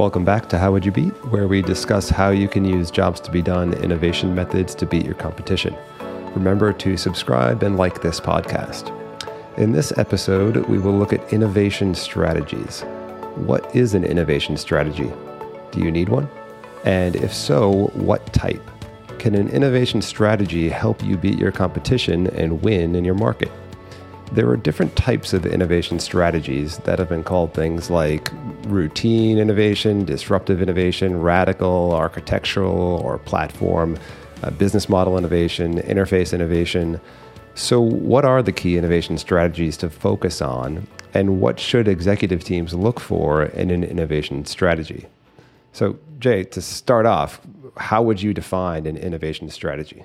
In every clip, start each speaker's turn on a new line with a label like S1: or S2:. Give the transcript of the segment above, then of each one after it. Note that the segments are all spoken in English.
S1: Welcome back to How Would You Beat, where we discuss how you can use jobs to be done innovation methods to beat your competition. Remember to subscribe and like this podcast. In this episode, we will look at innovation strategies. What is an innovation strategy? Do you need one? And if so, what type? Can an innovation strategy help you beat your competition and win in your market? There are different types of innovation strategies that have been called things like routine innovation, disruptive innovation, radical, architectural, or platform, uh, business model innovation, interface innovation. So, what are the key innovation strategies to focus on, and what should executive teams look for in an innovation strategy? So, Jay, to start off, how would you define an innovation strategy?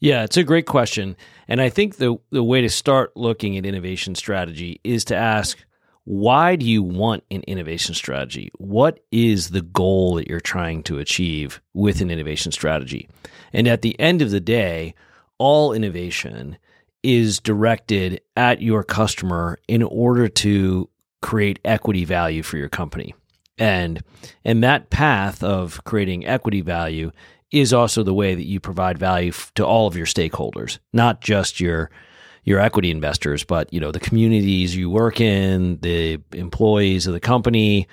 S2: Yeah, it's a great question. And I think the, the way to start looking at innovation strategy is to ask why do you want an innovation strategy? What is the goal that you're trying to achieve with an innovation strategy? And at the end of the day, all innovation is directed at your customer in order to create equity value for your company. And and that path of creating equity value is also the way that you provide value to all of your stakeholders, not just your your equity investors, but you know the communities you work in, the employees of the company,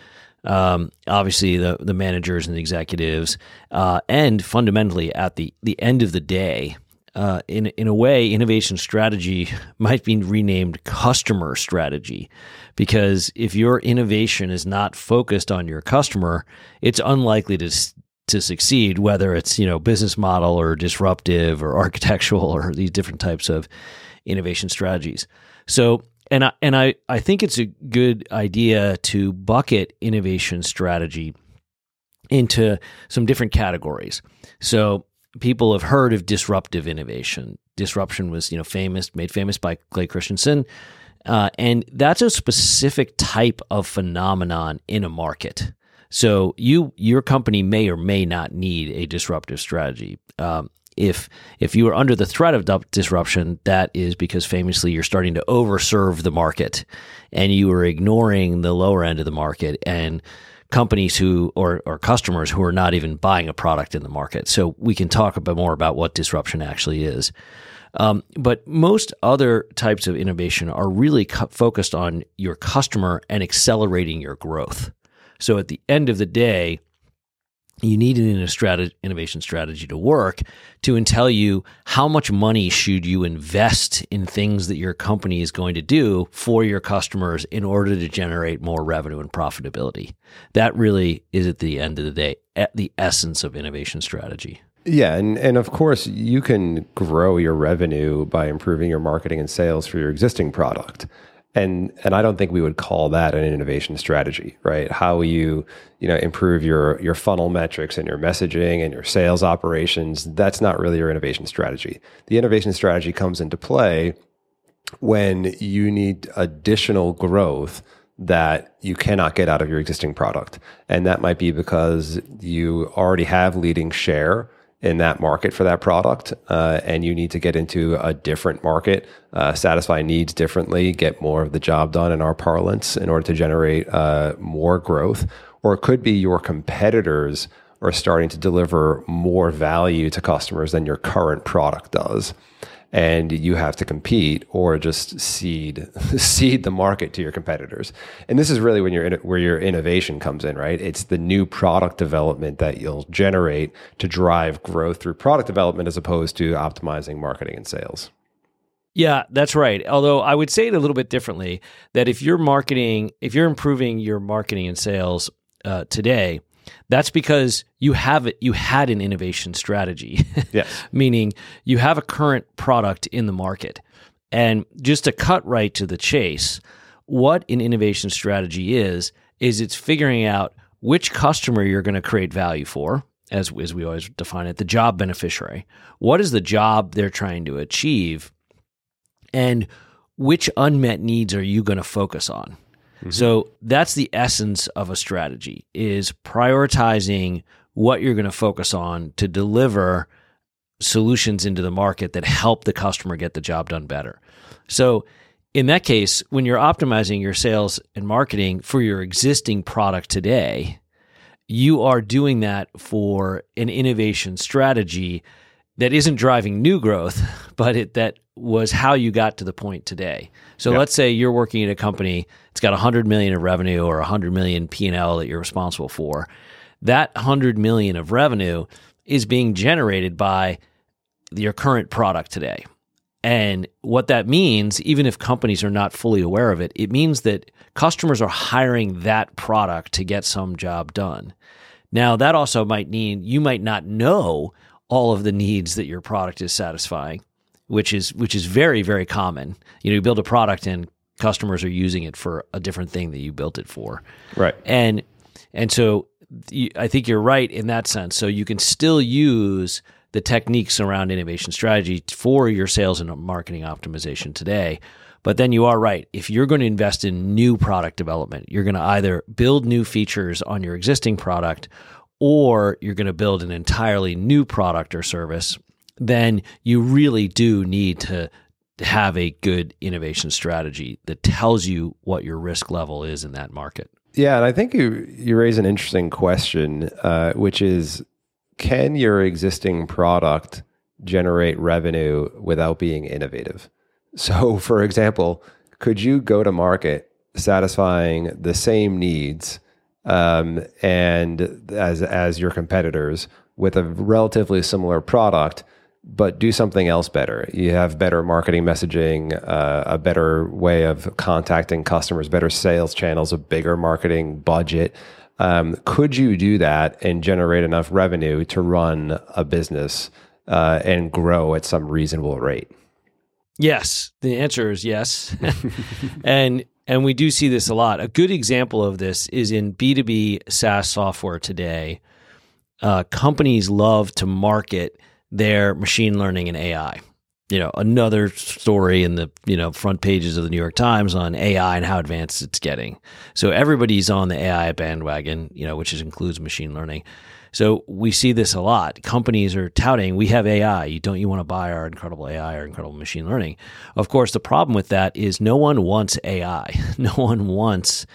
S2: um, obviously the the managers and the executives, uh, and fundamentally at the the end of the day, uh, in in a way, innovation strategy might be renamed customer strategy, because if your innovation is not focused on your customer, it's unlikely to to succeed, whether it's you know business model or disruptive or architectural or these different types of innovation strategies. So and I and I, I think it's a good idea to bucket innovation strategy into some different categories. So people have heard of disruptive innovation. Disruption was you know famous, made famous by Clay Christensen. Uh, and that's a specific type of phenomenon in a market. So you your company may or may not need a disruptive strategy. Um, if if you are under the threat of disruption, that is because famously you're starting to overserve the market, and you are ignoring the lower end of the market and companies who or, or customers who are not even buying a product in the market. So we can talk a bit more about what disruption actually is. Um, but most other types of innovation are really cu- focused on your customer and accelerating your growth. So at the end of the day, you need an innovation strategy to work to tell you how much money should you invest in things that your company is going to do for your customers in order to generate more revenue and profitability. That really is at the end of the day at the essence of innovation strategy.
S1: Yeah, and, and of course you can grow your revenue by improving your marketing and sales for your existing product and and I don't think we would call that an innovation strategy, right? How you you know improve your your funnel metrics and your messaging and your sales operations. That's not really your innovation strategy. The innovation strategy comes into play when you need additional growth that you cannot get out of your existing product, and that might be because you already have leading share in that market for that product, uh, and you need to get into a different market, uh, satisfy needs differently, get more of the job done in our parlance in order to generate uh, more growth. Or it could be your competitors are starting to deliver more value to customers than your current product does and you have to compete or just cede cede the market to your competitors. And this is really when in, where your innovation comes in, right? It's the new product development that you'll generate to drive growth through product development as opposed to optimizing marketing and sales.
S2: Yeah, that's right. Although I would say it a little bit differently that if you're marketing, if you're improving your marketing and sales uh, today, that's because you have it. You had an innovation strategy,
S1: yes.
S2: meaning you have a current product in the market. And just to cut right to the chase, what an innovation strategy is is it's figuring out which customer you're going to create value for, as as we always define it, the job beneficiary. What is the job they're trying to achieve, and which unmet needs are you going to focus on? Mm-hmm. So that's the essence of a strategy is prioritizing what you're going to focus on to deliver solutions into the market that help the customer get the job done better. So in that case, when you're optimizing your sales and marketing for your existing product today, you are doing that for an innovation strategy that isn't driving new growth, but it, that was how you got to the point today. So
S1: Yeah.
S2: let's say you're working at a company, it's got 100 million of revenue or 100 million P&L that you're responsible for. That 100 million of revenue is being generated by your current product today. And what that means, even if companies are not fully aware of it, it means that customers are hiring that product to get some job done. Now, that also might mean you might not know all of the needs that your product is satisfying, which is which is very very common. You know, you build a product and customers are using it for a different thing that you built it for
S1: Right.
S2: and and so I think you're right in that sense. So you can still use the techniques around innovation strategy for your sales and marketing optimization today. But then you are right. If you're going to invest in new product development, you're going to either build new features on your existing product or you're going to build an entirely new product or service, then you really do need to have a good innovation strategy that tells you what your risk level is in that market.
S1: Yeah, and I think you you raise an interesting question, uh, which is, can your existing product generate revenue without being innovative? So, for example, could you go to market satisfying the same needs um, and as as your competitors with a relatively similar product, but do something else better. You have better marketing messaging, uh, a better way of contacting customers, better sales channels, a bigger marketing budget. Um, could you do that and generate enough revenue to run a business uh, and grow at some reasonable rate?
S2: Yes, the answer is yes. and and we do see this a lot. A good example of this is in B2B SaaS software today. Uh, companies love to market their machine learning and AI. You know, another story in the, you know, front pages of the New York Times on AI and how advanced it's getting. So everybody's on the AI bandwagon, you know, which is, includes machine learning. So we see this a lot. Companies are touting, we have AI. You don't you want to buy our incredible AI or incredible machine learning? Of course, the problem with that is no one wants AI. No one wants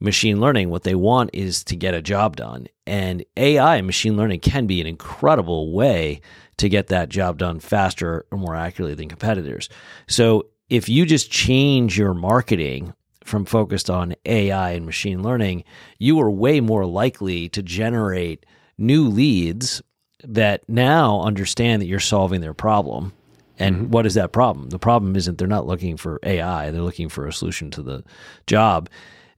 S2: machine learning. What they want is to get a job done. And AI and machine learning can be an incredible way to get that job done faster or more accurately than competitors. So if you just change your marketing from focused on AI and machine learning, you are way more likely to generate new leads that now understand that you're solving their problem. And mm-hmm. what is that problem? The problem isn't they're not looking for AI, they're looking for a solution to the job.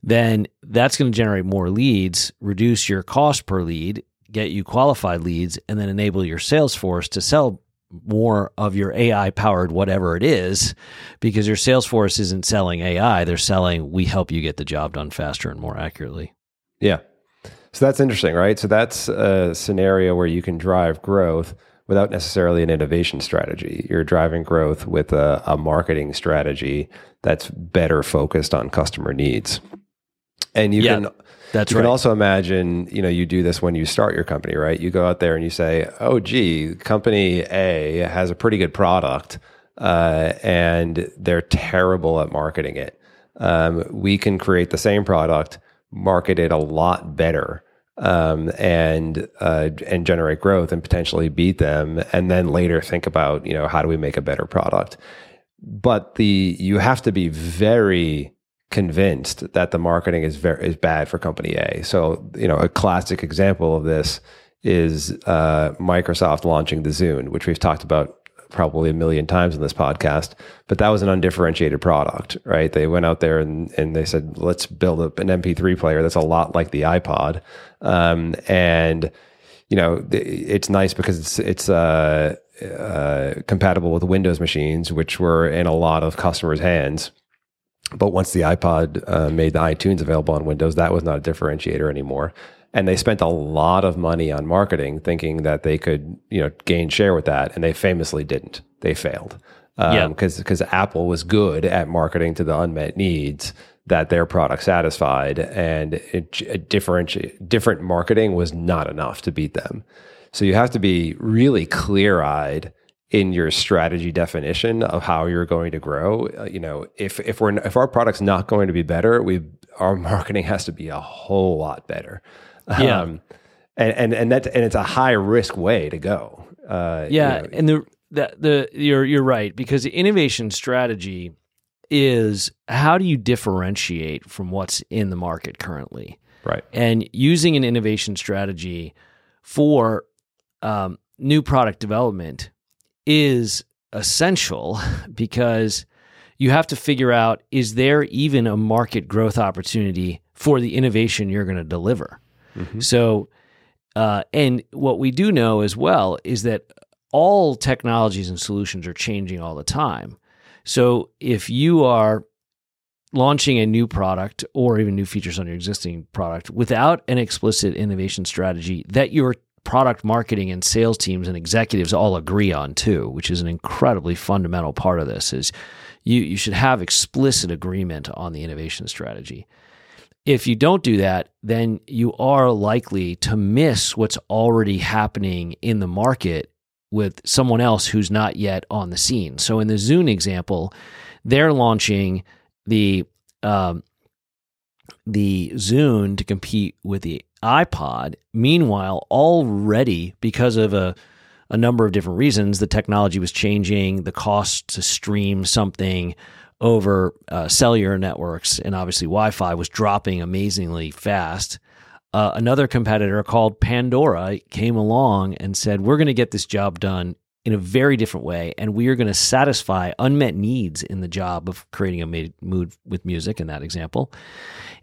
S2: Then that's going to generate more leads, reduce your cost per lead, get you qualified leads, and then enable your sales force to sell more of your AI powered whatever it is because your sales force isn't selling AI. They're selling, we help you get the job done faster and more accurately.
S1: Yeah. So that's interesting, right? So that's a scenario where you can drive growth without necessarily an innovation strategy. You're driving growth with a, a marketing strategy that's better focused on customer needs. And you
S2: Yeah,
S1: can
S2: That's
S1: you
S2: right.
S1: can also imagine, you know, you do this when you start your company, right? You go out there and you say, "Oh, gee, company A has a pretty good product, uh, and they're terrible at marketing it. Um, we can create the same product, market it a lot better, um, and uh, and generate growth and potentially beat them, and then later think about, you know, how do we make a better product? But the you have to be very convinced that the marketing is very is bad for company A. So you know a classic example of this is uh, Microsoft launching the Zune, which we've talked about probably a million times in this podcast. But that was an undifferentiated product, right? They went out there and and they said, let's build up an MP3 player that's a lot like the iPod, um, and you know it's nice because it's it's uh, uh, compatible with Windows machines, which were in a lot of customers' hands. But once the iPod uh, made the iTunes available on Windows, that was not a differentiator anymore. And they spent a lot of money on marketing, thinking that they could, you know, gain share with that, and they famously didn't. They failed
S2: Yeah.
S1: because because Apple was good at marketing to the unmet needs that their product satisfied, and it, differenti- different marketing was not enough to beat them. So you have to be really clear eyed in your strategy definition of how you're going to grow. Uh, you know, if if we're if our product's not going to be better, we our marketing has to be a whole lot better.
S2: Yeah.
S1: Um, and and and that and it's a high risk way to go. Uh, you
S2: Yeah,
S1: know,
S2: and the the the you're you're right because the innovation strategy is how do you differentiate from what's in the market currently,
S1: right.
S2: and using an innovation strategy for um, new product development is essential because you have to figure out is there even a market growth opportunity for the innovation you're going to deliver.
S1: Mhm.
S2: So, uh, and what we do know as well is that all technologies and solutions are changing all the time. So, if you are launching a new product or even new features on your existing product without an explicit innovation strategy that your product marketing and sales teams and executives all agree on too, which is an incredibly fundamental part of this is you you should have explicit agreement on the innovation strategy. If you don't do that, then you are likely to miss what's already happening in the market with someone else who's not yet on the scene. So in the Zune example, they're launching the um, the Zune to compete with the iPod. Meanwhile, already because of a a number of different reasons, the technology was changing, the cost to stream something over uh, cellular networks and obviously Wi-Fi was dropping amazingly fast. Uh, another competitor called Pandora came along and said, "We're going to get this job done in a very different way, and we are going to satisfy unmet needs in the job of creating a mood with music." In that example,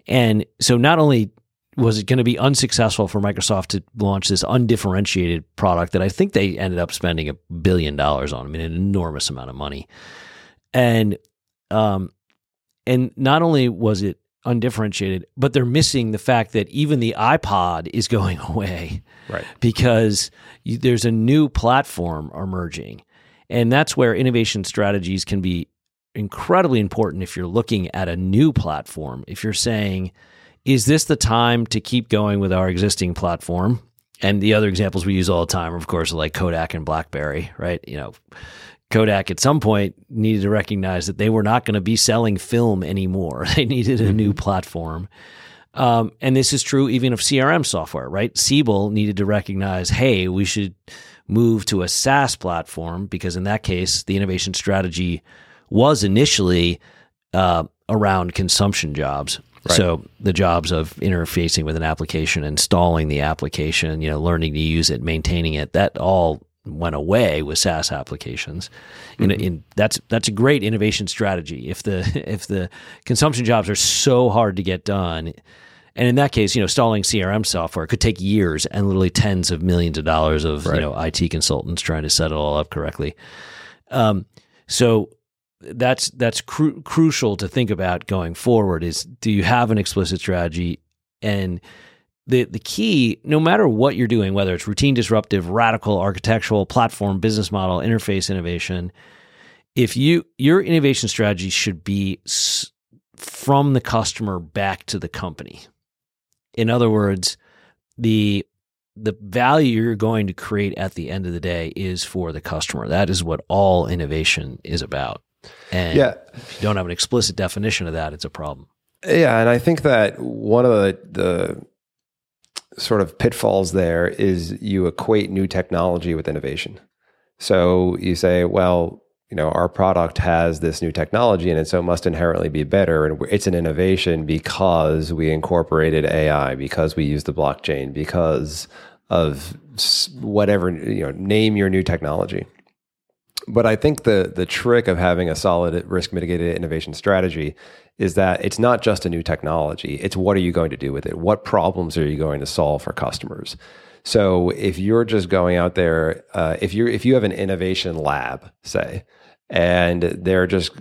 S2: and so not only was it going to be unsuccessful for Microsoft to launch this undifferentiated product that I think they ended up spending a billion dollars on, I mean, an enormous amount of money, and um, and not only was it undifferentiated, but they're missing the fact that even the iPod is going away
S1: Right.
S2: because you, there's a new platform emerging. And that's where innovation strategies can be incredibly important if you're looking at a new platform. If you're saying, is this the time to keep going with our existing platform? And the other examples we use all the time, of course, are like Kodak and BlackBerry, right? You know, Kodak at some point needed to recognize that they were not going to be selling film anymore. They needed a new platform. Um, and this is true even of CRM software, right? Siebel needed to recognize, hey, we should move to a SaaS platform because in that case, the innovation strategy was initially uh, around consumption jobs.
S1: Right.
S2: So the jobs of interfacing with an application, installing the application, you know, learning to use it, maintaining it, that all went away with SaaS applications. In, in that's that's a great innovation strategy. If the if the consumption jobs are so hard to get done, and in that case, you know, installing CRM software could take years and literally tens of millions of dollars of
S1: Right.
S2: you know IT consultants trying to set it all up correctly. Um, so that's that's cru- crucial to think about going forward. Is do you have an explicit strategy and the the key, no matter what you're doing, whether it's routine disruptive, radical, architectural, platform, business model, interface innovation, if you your innovation strategy should be s- from the customer back to the company. In other words, the the value you're going to create at the end of the day is for the customer. That is what all innovation is about. And
S1: Yeah.
S2: if you don't have an explicit definition of that, it's a problem.
S1: Yeah, and I think that one of the the sort of pitfalls there is you equate new technology with innovation. So you say, well, you know, our product has this new technology in it, so it must inherently be better, and it's an innovation because we incorporated AI, because we use the blockchain, because of whatever you know, name your new technology. But I think the the trick of having a solid risk mitigated innovation strategy is that it's not just a new technology. It's what are you going to do with it? What problems are you going to solve for customers? So if you're just going out there, uh, if you if you have an innovation lab, say, and they're just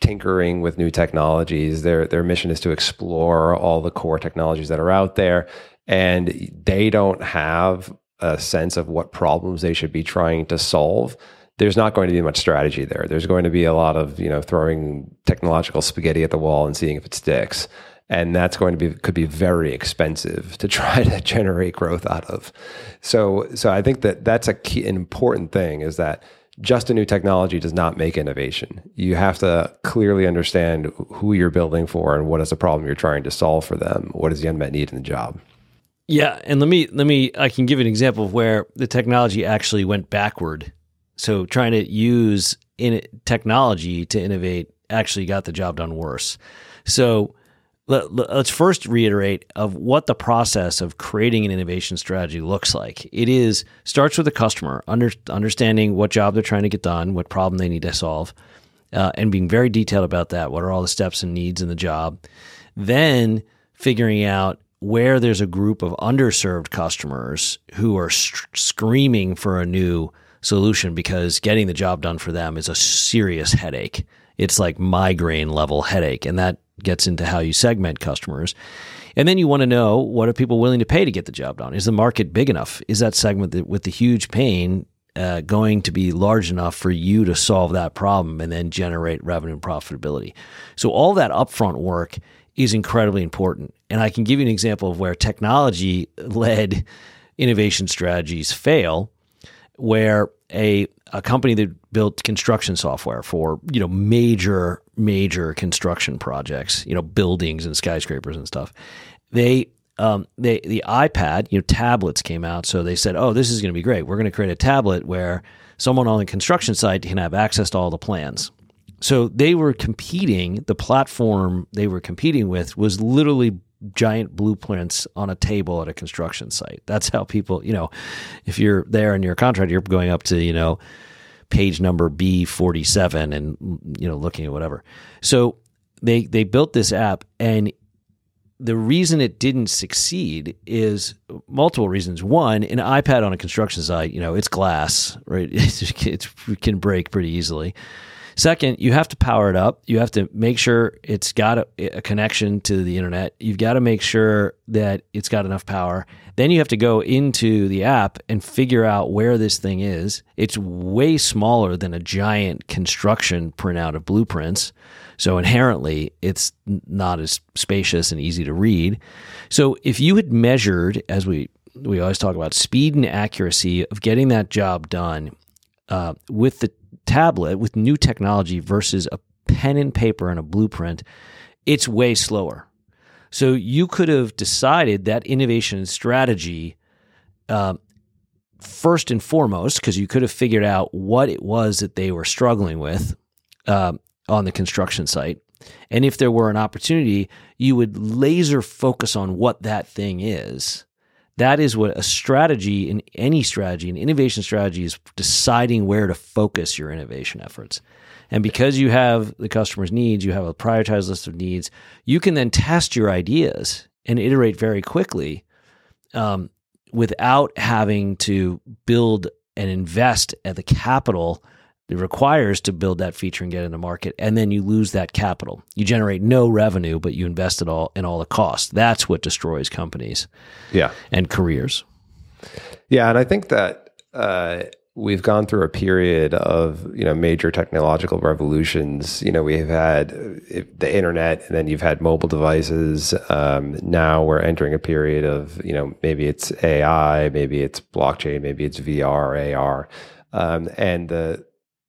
S1: tinkering with new technologies, their their mission is to explore all the core technologies that are out there, and they don't have a sense of what problems they should be trying to solve there's not going to be much strategy there. There's going to be a lot of you know throwing technological spaghetti at the wall and seeing if it sticks, and that's going to be could be very expensive to try to generate growth out of. So so I think that that's a key an important thing is that just a new technology does not make innovation. You have to clearly understand who you're building for and what is the problem you're trying to solve for them. What is the unmet need in the job.
S2: Yeah, and let me let me I can give an example of where the technology actually went backward. So trying to use in technology to innovate actually got the job done worse. So let, us first reiterate of what the process of creating an innovation strategy looks like. It is starts with the customer, under, understanding what job they're trying to get done, what problem they need to solve, uh, and being very detailed about that. What are all the steps and needs in the job? Then figuring out where there's a group of underserved customers who are screaming for a new solution because getting the job done for them is a serious headache. It's like migraine level headache, and that gets into how you segment customers. And then you want to know what are people willing to pay to get the job done? Is the market big enough? Is that segment with the huge pain uh, going to be large enough for you to solve that problem and then generate revenue and profitability? So all that upfront work is incredibly important. And I can give you an example of where technology led innovation strategies fail, where a, a company that built construction software for, you know, major, major construction projects, you know, buildings and skyscrapers and stuff, they um, they the iPad, you know, tablets came out. So they said, "Oh, this is going to be great. We're going to create a tablet where someone on the construction site can have access to all the plans." So they were competing, the platform they were competing with was literally giant blueprints on a table at a construction site. That's how people, you know, if you're there and you're a contractor, you're going up to, you know, page number B47 and, you know, looking at whatever. So they, they built this app and the reason it didn't succeed is multiple reasons. One, an iPad on a construction site, you know, it's glass, right? It's, it can break pretty easily. Second, you have to power it up. You have to make sure it's got a, a connection to the internet. You've got to make sure that it's got enough power. Then you have to go into the app and figure out where this thing is. It's way smaller than a giant construction printout of blueprints. So inherently, it's not as spacious and easy to read. So if you had measured, as we we always talk about, speed and accuracy of getting that job done uh, with the tablet with new technology versus a pen and paper and a blueprint, it's way slower. So you could have decided that innovation strategy uh, first and foremost, because you could have figured out what it was that they were struggling with uh, on the construction site. And if there were an opportunity, you would laser focus on what that thing is that is what a strategy in any strategy, an innovation strategy is deciding where to focus your innovation efforts. And because you have the customer's needs, you have a prioritized list of needs, you can then test your ideas and iterate very quickly um, without having to build and invest at the capital it requires to build that feature and get in the market and then you lose that capital. You generate no revenue but you invest it all in all the costs. That's what destroys companies
S1: yeah.
S2: and careers.
S1: Yeah and i think that uh, we've gone through a period of you know major technological revolutions. You know we've had uh, the internet and then you've had mobile devices. Um, now we're entering a period of you know maybe it's ai maybe it's blockchain maybe it's vr ar um, and the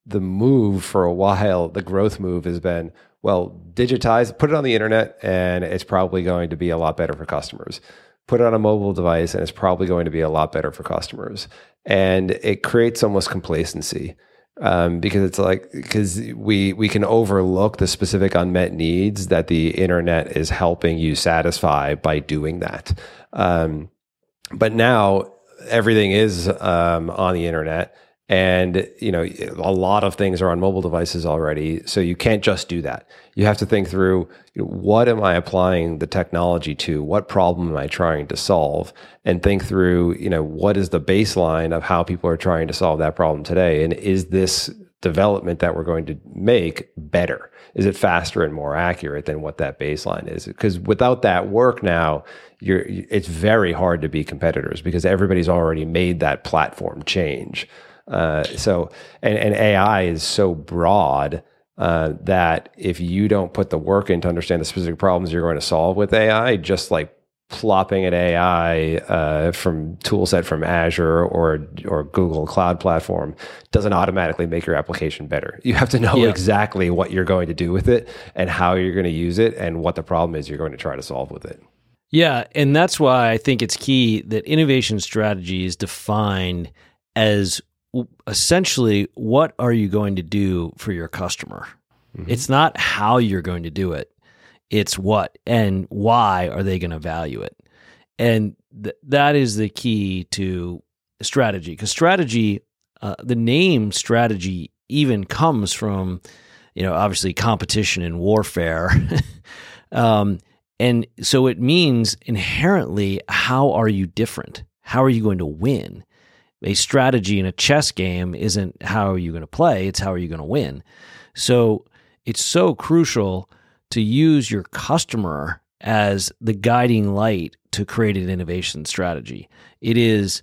S1: the move for a while, the growth move has been, well, digitize, put it on the internet, and it's probably going to be a lot better for customers. Put it on a mobile device, and it's probably going to be a lot better for customers. And it creates almost complacency um, because it's like because we we can overlook the specific unmet needs that the internet is helping you satisfy by doing that. Um, but now everything is um, on the internet and you know a lot of things are on mobile devices already so you can't just do that. You have to think through you know, what am i applying the technology to? What problem am i trying to solve? And think through you know what is the baseline of how people are trying to solve that problem today? And is this development that we're going to make better? Is it faster and more accurate than what that baseline is? Because without that work now you're it's very hard to be competitors because everybody's already made that platform change uh, so, and, and AI is so broad uh, that if you don't put the work in to understand the specific problems you're going to solve with AI, just like plopping an AI uh, from toolset from Azure or or Google Cloud Platform doesn't automatically make your application better. You have to know yeah. exactly what you're going to do with it and how you're going to use it and what the problem is you're going to try to solve with it.
S2: Yeah, and that's why I think it's key that innovation strategy is defined as essentially what are you going to do for your customer? Mm-hmm. It's not how you're going to do it. It's what and why are they going to value it? And th- that is the key to strategy because strategy uh, the name strategy even comes from you know obviously competition and warfare um, and so it means inherently, how are you different? How are you going to win? A strategy in a chess game isn't how are you going to play, it's how are you going to win. So it's so crucial to use your customer as the guiding light to create an innovation strategy. It is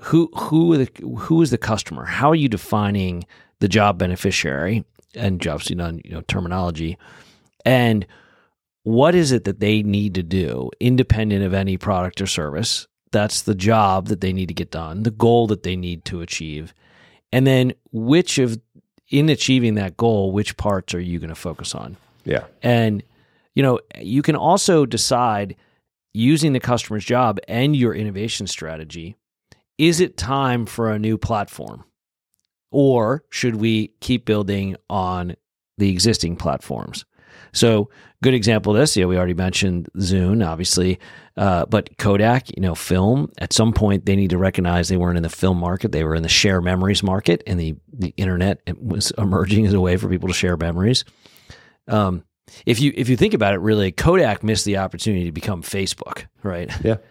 S2: who who the, who is the customer? How are you defining the job beneficiary and obviously non you know terminology and what is it that they need to do independent of any product or service? That's the job that they need to get done, the goal that they need to achieve. And then which of in achieving that goal, which parts are you going to focus on?
S1: Yeah.
S2: And you know, you can also decide using the customer's job and your innovation strategy, is it time for a new platform? Or should we keep building on the existing platforms? So, good example of this, yeah, we already mentioned Zune, obviously, uh, but Kodak, you know, film. At some point, they need to recognize they weren't in the film market; they were in the share memories market, and the the internet was emerging as a way for people to share memories. Um, if you if you think about it, really, Kodak missed the opportunity to become Facebook, right?
S1: Yeah.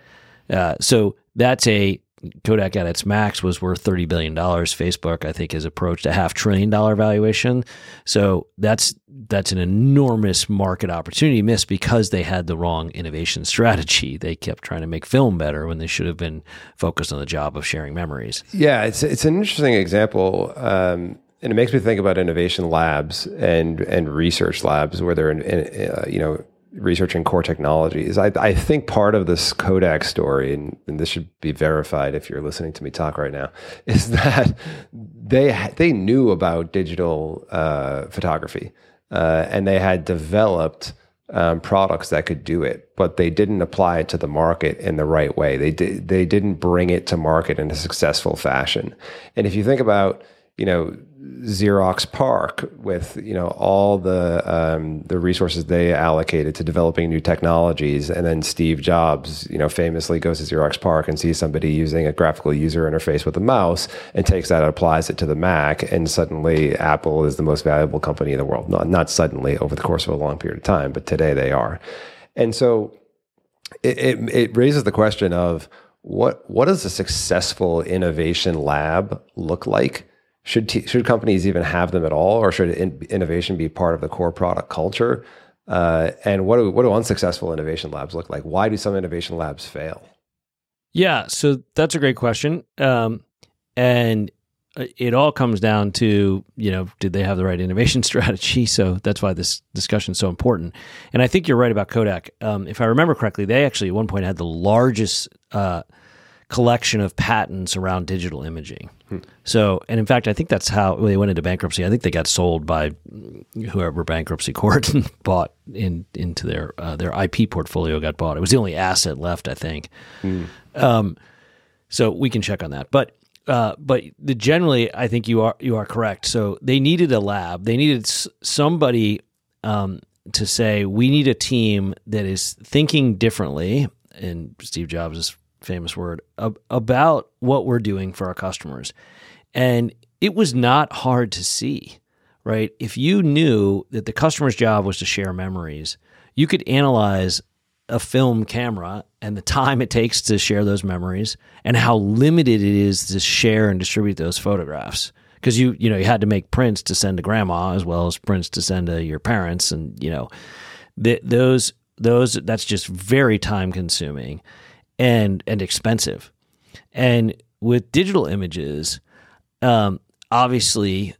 S2: Uh, so that's a Kodak at its max was worth thirty billion dollars. Facebook, I think, has approached a half trillion dollar valuation. So that's that's an enormous market opportunity missed because they had the wrong innovation strategy. They kept trying to make film better when they should have been focused on the job of sharing memories.
S1: Yeah, it's it's an interesting example. Um, and it makes me think about innovation labs and and research labs where they're in, in, uh, you know researching core technologies. I, I think part of this Kodak story, and, and, this should be verified if you're listening to me talk right now, is that they they knew about digital uh, photography uh, and they had developed um, products that could do it, but they didn't apply it to the market in the right way. They did they didn't bring it to market in a successful fashion. And if you think about you know Xerox PARC with you know all the um, the resources they allocated to developing new technologies, and then Steve Jobs, you know, famously goes to Xerox PARC and sees somebody using a graphical user interface with a mouse, and takes that and applies it to the Mac, and suddenly Apple is the most valuable company in the world. Not not suddenly over the course of a long period of time, but today they are, and so it, it, it raises the question of what what does a successful innovation lab look like? Should t- should companies even have them at all, or should in- innovation be part of the core product culture? Uh, and what do what do unsuccessful innovation labs look like? Why do some innovation labs fail?
S2: Yeah, so that's a great question, um, and uh, it all comes down to you know did they have the right innovation strategy? So that's why this discussion is so important. And I think you're right about Kodak. Um, if I remember correctly, they actually at one point had the largest. Uh, collection of patents around digital imaging. Hmm. So, and in fact, I think that's how they went into bankruptcy. I think they got sold by whoever bankruptcy court bought in into their uh, their IP portfolio got bought. It was the only asset left, I think. Hmm. Um, so we can check on that, but. Uh, but the, generally, I think you are you are correct. So they needed a lab. They needed s- somebody um, to say we need a team that is thinking differently. And Steve Jobs is famous word, ab- about what we're doing for our customers. And it was not hard to see, right? If you knew that the customer's job was to share memories, you could analyze a film camera and the time it takes to share those memories and how limited it is to share and distribute those photographs because you you know you had to make prints to send to grandma as well as prints to send to your parents and you know th- those those that's just very time consuming and and expensive. And with digital images, um, obviously,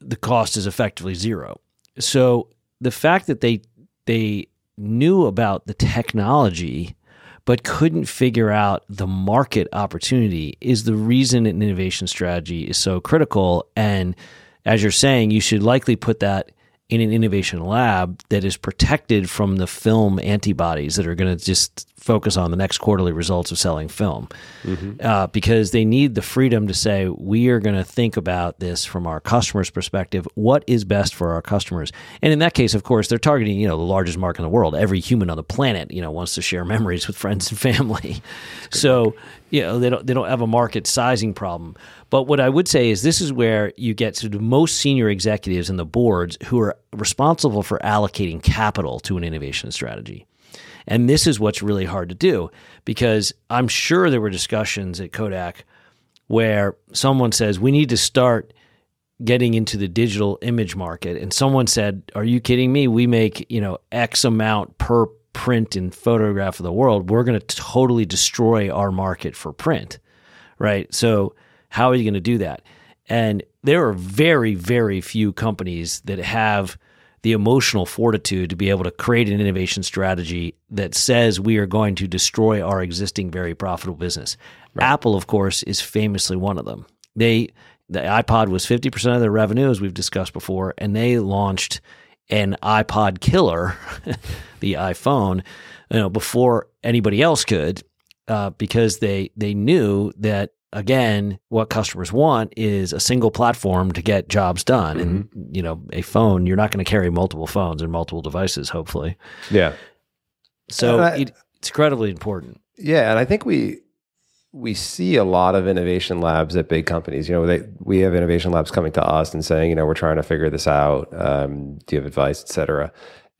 S2: the cost is effectively zero. So the fact that they they knew about the technology but couldn't figure out the market opportunity is the reason an innovation strategy is so critical. And as you're saying, you should likely put that in an innovation lab that is protected from the film antibodies that are going to just focus on the next quarterly results of selling film. Mm-hmm. uh, because they need the freedom to say we are going to think about this from our customers perspective. What is best for our customers? And in that case of course they're targeting you know the largest market in the world. Every human on the planet you know wants to share memories with friends and family. So you know they don't they don't have a market sizing problem but what I would say is this is where you get to the most senior executives in the boards who are responsible for allocating capital to an innovation strategy. And this is what's really hard to do because I'm sure there were discussions at Kodak where someone says, we need to start getting into the digital image market. And someone said, are you kidding me? We make, you know, X amount per print and photograph of the world. We're going to totally destroy our market for print. Right. So how are you going to do that? And there are very, very few companies that have the emotional fortitude to be able to create an innovation strategy that says we are going to destroy our existing very profitable business. Right. Apple, of course, is famously one of them. They the iPod was 50% of their revenue as we've discussed before and they launched an iPod killer, the iPhone, you know, before anybody else could uh, because they they knew that again, what customers want is a single platform to get jobs done. Mm-hmm. And, you know, a phone, you're not going to carry multiple phones and multiple devices, hopefully.
S1: Yeah.
S2: So I, it, it's incredibly important.
S1: Yeah. And I think we, we see a lot of innovation labs at big companies. You know, they, we have innovation labs coming to us and saying, you know, we're trying to figure this out. Um, do you have advice, et cetera?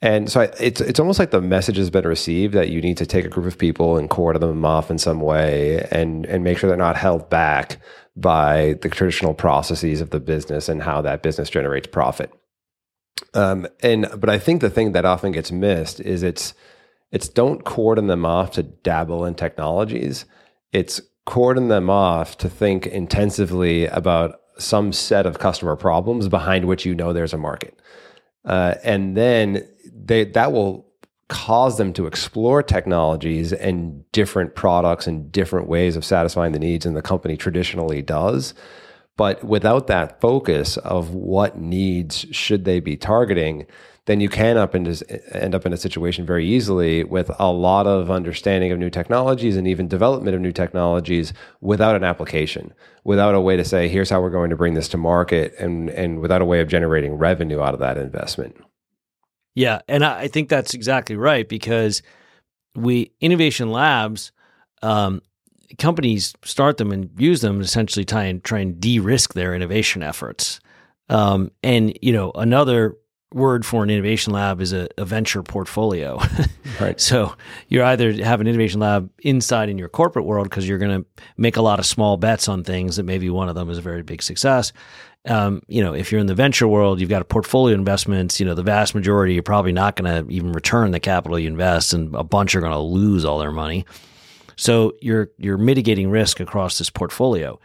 S1: And so I, it's it's almost like the message has been received that you need to take a group of people and quarter them off in some way and and make sure they're not held back by the traditional processes of the business and how that business generates profit. Um, and but I think the thing that often gets missed is it's it's don't cordon them off to dabble in technologies. It's cordon them off to think intensively about some set of customer problems behind which you know there's a market. Uh, and then they that will cause them to explore technologies and different products and different ways of satisfying the needs and the company traditionally does. But without that focus of what needs should they be targeting, then you can up in, end up in a situation very easily with a lot of understanding of new technologies and even development of new technologies without an application, without a way to say, here's how we're going to bring this to market, and, and without a way of generating revenue out of that investment.
S2: Yeah, and I think that's exactly right because we innovation labs, um, companies start them and use them essentially try and try and de-risk their innovation efforts. Um, and you know another word for an innovation lab is a, a venture portfolio. right. So you either have an innovation lab inside in your corporate world because you're going to make a lot of small bets on things that maybe one of them is a very big success, um, you know, if you're in the venture world, you've got a portfolio investments. You know, the vast majority you're probably not going to even return the capital you invest, and a bunch are going to lose all their money. So you're you're mitigating risk across this portfolio.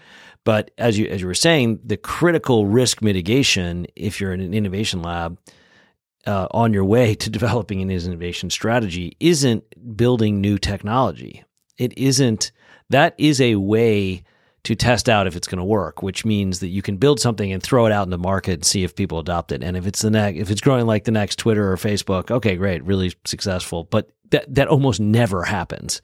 S2: But as you as you were saying, the critical risk mitigation, if you're in an innovation lab, uh, on your way to developing an innovation strategy, isn't building new technology. It isn't. That is a way to test out if it's going to work, which means that you can build something and throw it out in the market and see if people adopt it. And if it's the next, if it's growing like the next Twitter or Facebook, okay, great, really successful. But that that almost never happens.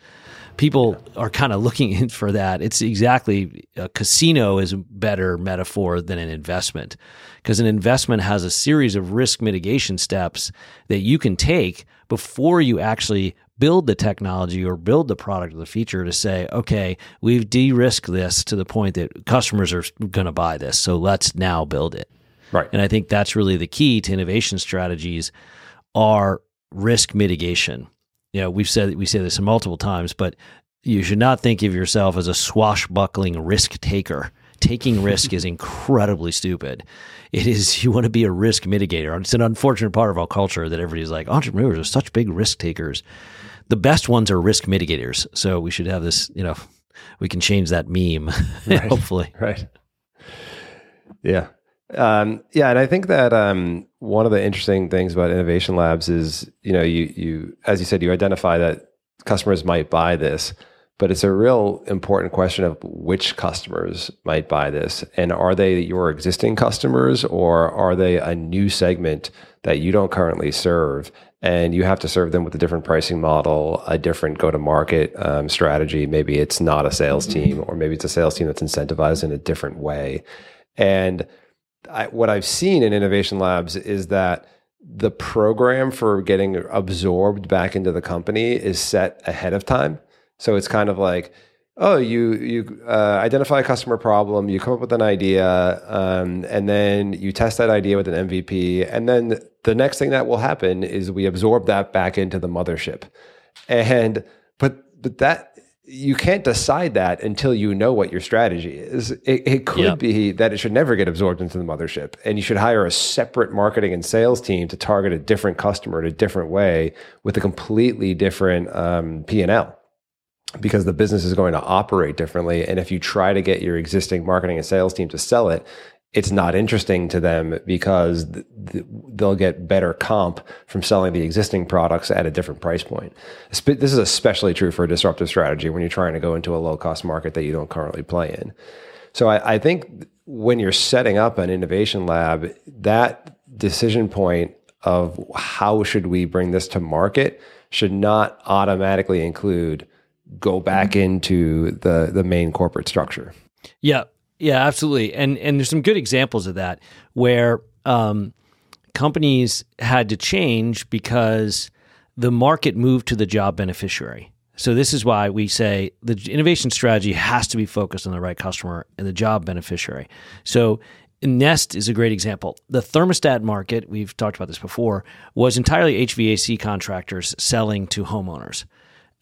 S2: People are kind of looking in for that. It's exactly a casino is a better metaphor than an investment because an investment has a series of risk mitigation steps that you can take before you actually build the technology or build the product or the feature to say, okay, we've de risked this to the point that customers are going to buy this. So let's now build it.
S1: Right.
S2: And I think that's really the key to innovation strategies are risk mitigation. You know, we've said we say this multiple times, but you should not think of yourself as a swashbuckling risk taker. Taking risk is incredibly stupid. It is you want to be a risk mitigator. It's an unfortunate part of our culture that everybody's like entrepreneurs are such big risk takers the best ones are risk mitigators. So we should have this, you know, we can change that meme, right. hopefully.
S1: Right. Yeah. Um, yeah, and I think that um, one of the interesting things about innovation labs is, you know, you you as you said, you identify that customers might buy this, but it's a real important question of which customers might buy this. And are they your existing customers or are they a new segment that you don't currently serve? And you have to serve them with a different pricing model, a different go to market um, strategy. Maybe it's not a sales team, or maybe it's a sales team that's incentivized in a different way. And I, what I've seen in Innovation Labs is that the program for getting absorbed back into the company is set ahead of time. So it's kind of like, oh, you you uh, identify a customer problem, you come up with an idea, um, and then you test that idea with an MVP, and then the next thing that will happen is we absorb that back into the mothership, and but but that you can't decide that until you know what your strategy is. It, it could be that it should never get absorbed into the mothership, and you should hire a separate marketing and sales team to target a different customer in a different way with a completely different um, P and L because the business is going to operate differently. And if you try to get your existing marketing and sales team to sell it, it's not interesting to them because th- th- they'll get better comp from selling the existing products at a different price point. This is especially true for a disruptive strategy when you're trying to go into a low cost market that you don't currently play in. So I, I think when you're setting up an innovation lab, that decision point of how should we bring this to market should not automatically include go back mm-hmm. into the the main corporate structure.
S2: Yeah, yeah, absolutely. And and there's some good examples of that where um, companies had to change because the market moved to the job beneficiary. So this is why we say the innovation strategy has to be focused on the right customer and the job beneficiary. So Nest is a great example. The thermostat market, we've talked about this before, was entirely HVAC contractors selling to homeowners.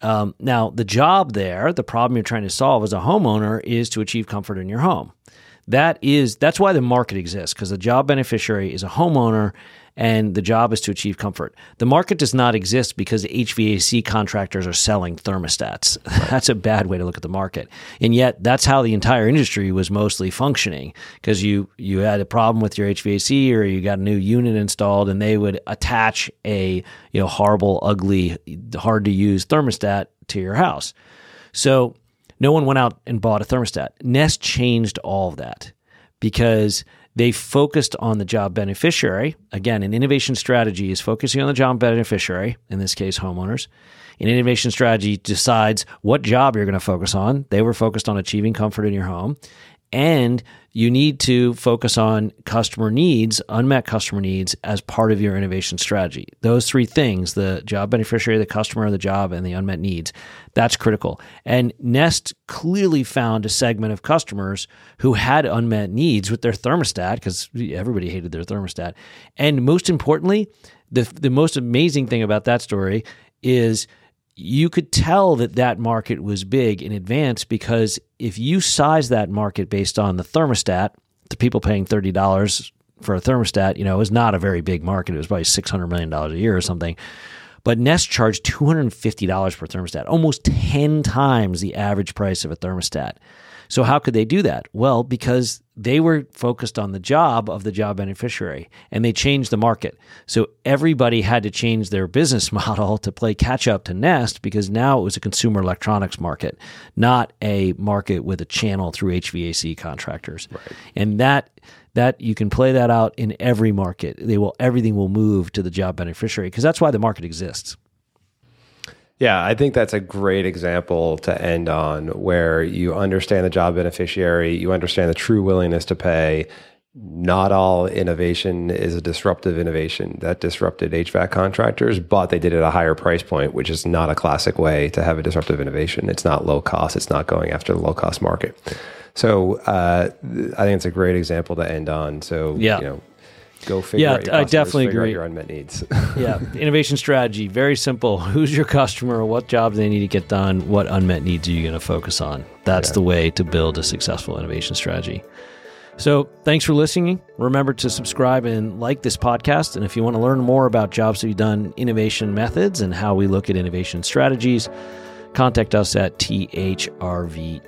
S2: Um, now, the job there, the problem you're trying to solve as a homeowner is to achieve comfort in your home. That is that's why the market exists because the job beneficiary is a homeowner and the job is to achieve comfort. The market does not exist because HVAC contractors are selling thermostats. Right. that's a bad way to look at the market. And yet that's how the entire industry was mostly functioning because you you had a problem with your HVAC or you got a new unit installed and they would attach a you know horrible, ugly, hard to use thermostat to your house. So no one went out and bought a thermostat. Nest changed all of that because they focused on the job beneficiary. Again, an innovation strategy is focusing on the job beneficiary, in this case, homeowners. An innovation strategy decides what job you're going to focus on. They were focused on achieving comfort in your home. And you need to focus on customer needs, unmet customer needs, as part of your innovation strategy. Those three things the job beneficiary, the customer, the job, and the unmet needs that's critical. And Nest clearly found a segment of customers who had unmet needs with their thermostat because everybody hated their thermostat. And most importantly, the, the most amazing thing about that story is you could tell that that market was big in advance because if you size that market based on the thermostat, the people paying thirty dollars for a thermostat, you know, is not a very big market. It was probably six hundred million dollars a year or something. But Nest charged two hundred and fifty dollars per thermostat, almost ten times the average price of a thermostat. So, how could they do that? Well, because they were focused on the job of the job beneficiary and they changed the market. So, everybody had to change their business model to play catch up to Nest because now it was a consumer electronics market, not a market with a channel through HVAC contractors. Right. And that that you can play that out in every market. They will everything will move to the job beneficiary because that's why the market exists.
S1: Yeah, I think that's a great example to end on where you understand the job beneficiary, you understand the true willingness to pay. Not all innovation is a disruptive innovation that disrupted HVAC contractors, but they did it at a higher price point, which is not a classic way to have a disruptive innovation. It's not low cost, it's not going after the low cost market. So uh, I think it's a great example to end on. So, yeah. you know, go figure yeah, out your I definitely agree. your unmet needs.
S2: yeah, innovation strategy very simple. Who's your customer? What jobs they need to get done? What unmet needs are you going to focus on? That's yeah. the way to build a successful innovation strategy. So, thanks for listening. Remember to subscribe and like this podcast. And if you want to learn more about jobs to be done innovation methods and how we look at innovation strategies, contact us at thrv.com.